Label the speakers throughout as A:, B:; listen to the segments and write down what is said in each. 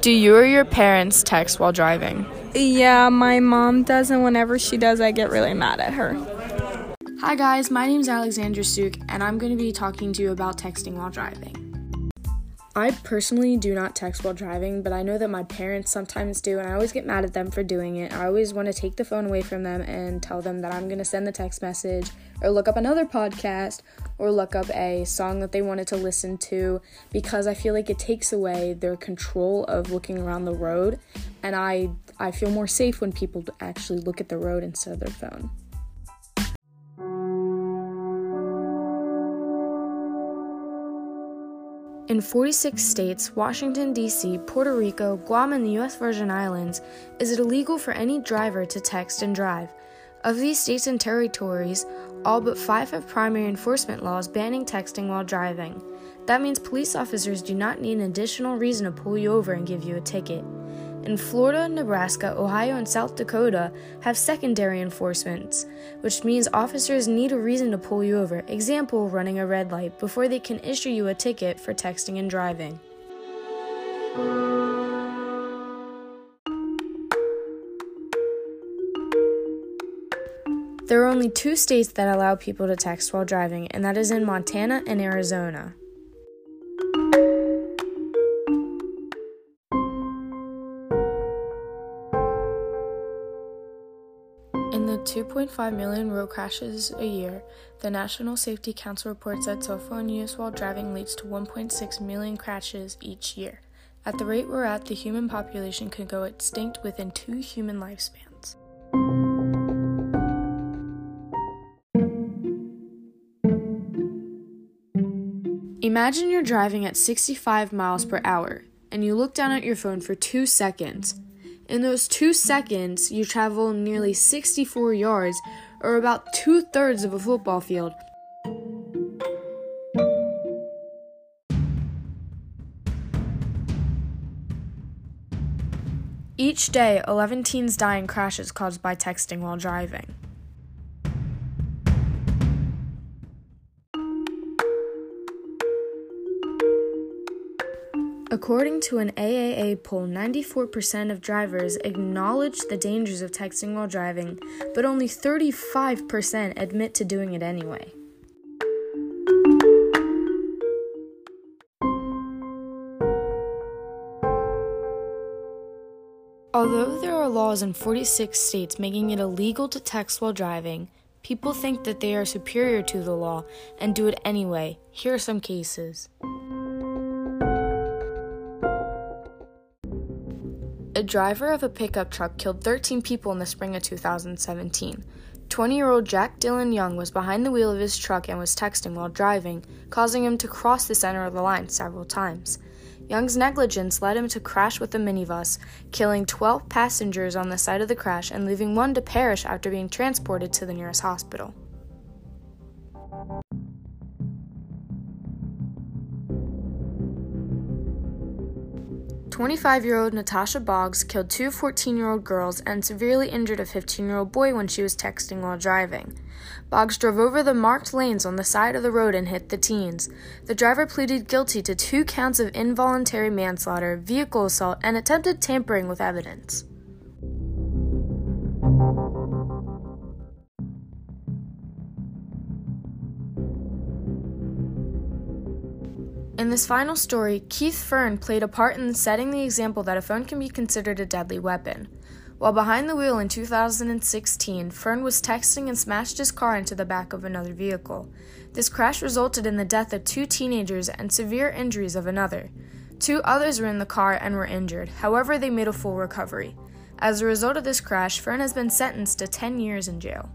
A: Do you or your parents text while driving?
B: Yeah, my mom does, and whenever she does, I get really mad at her.
A: Hi, guys, my name is Alexandra Suk, and I'm going to be talking to you about texting while driving. I personally do not text while driving, but I know that my parents sometimes do, and I always get mad at them for doing it. I always want to take the phone away from them and tell them that I'm going to send the text message or look up another podcast or look up a song that they wanted to listen to because I feel like it takes away their control of looking around the road, and I I feel more safe when people actually look at the road instead of their phone. In 46 states, Washington, D.C., Puerto Rico, Guam, and the U.S. Virgin Islands, is it illegal for any driver to text and drive. Of these states and territories, all but five have primary enforcement laws banning texting while driving. That means police officers do not need an additional reason to pull you over and give you a ticket. In Florida, Nebraska, Ohio, and South Dakota have secondary enforcements, which means officers need a reason to pull you over, example, running a red light, before they can issue you a ticket for texting and driving. There are only two states that allow people to text while driving, and that is in Montana and Arizona. In the 2.5 million road crashes a year, the National Safety Council reports that cell phone use while driving leads to 1.6 million crashes each year. At the rate we're at, the human population could go extinct within two human lifespans. Imagine you're driving at 65 miles per hour and you look down at your phone for two seconds. In those two seconds, you travel nearly 64 yards, or about two thirds of a football field. Each day, 11 teens die in crashes caused by texting while driving. According to an AAA poll, 94% of drivers acknowledge the dangers of texting while driving, but only 35% admit to doing it anyway. Although there are laws in 46 states making it illegal to text while driving, people think that they are superior to the law and do it anyway. Here are some cases. A driver of a pickup truck killed 13 people in the spring of 2017. 20 year old Jack Dillon Young was behind the wheel of his truck and was texting while driving, causing him to cross the center of the line several times. Young's negligence led him to crash with a minibus, killing 12 passengers on the site of the crash and leaving one to perish after being transported to the nearest hospital. 25 year old Natasha Boggs killed two 14 year old girls and severely injured a 15 year old boy when she was texting while driving. Boggs drove over the marked lanes on the side of the road and hit the teens. The driver pleaded guilty to two counts of involuntary manslaughter, vehicle assault, and attempted tampering with evidence. In this final story, Keith Fern played a part in setting the example that a phone can be considered a deadly weapon. While behind the wheel in 2016, Fern was texting and smashed his car into the back of another vehicle. This crash resulted in the death of two teenagers and severe injuries of another. Two others were in the car and were injured, however, they made a full recovery. As a result of this crash, Fern has been sentenced to 10 years in jail.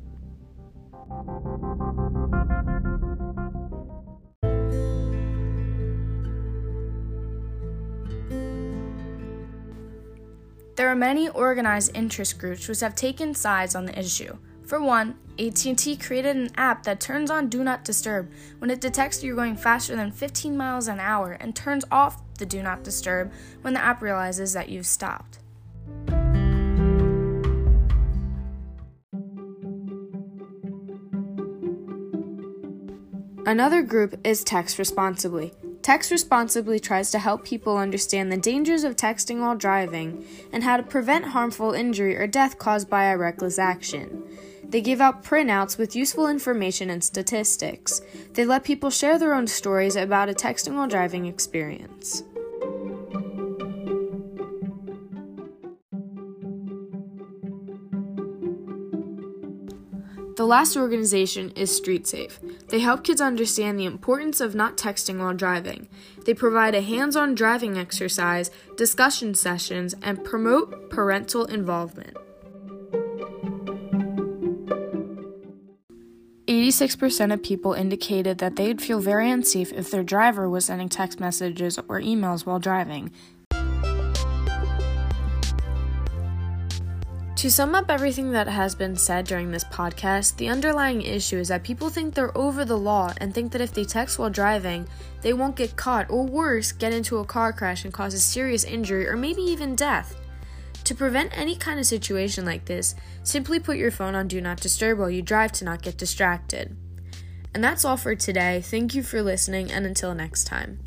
A: There are many organized interest groups which have taken sides on the issue. For one, AT&T created an app that turns on do not disturb when it detects you're going faster than 15 miles an hour and turns off the do not disturb when the app realizes that you've stopped. Another group is Text Responsibly. Text Responsibly tries to help people understand the dangers of texting while driving and how to prevent harmful injury or death caused by a reckless action. They give out printouts with useful information and statistics. They let people share their own stories about a texting while driving experience. The last organization is Street Safe. They help kids understand the importance of not texting while driving. They provide a hands on driving exercise, discussion sessions, and promote parental involvement. 86% of people indicated that they'd feel very unsafe if their driver was sending text messages or emails while driving. To sum up everything that has been said during this podcast, the underlying issue is that people think they're over the law and think that if they text while driving, they won't get caught, or worse, get into a car crash and cause a serious injury or maybe even death. To prevent any kind of situation like this, simply put your phone on Do Not Disturb while you drive to not get distracted. And that's all for today. Thank you for listening, and until next time.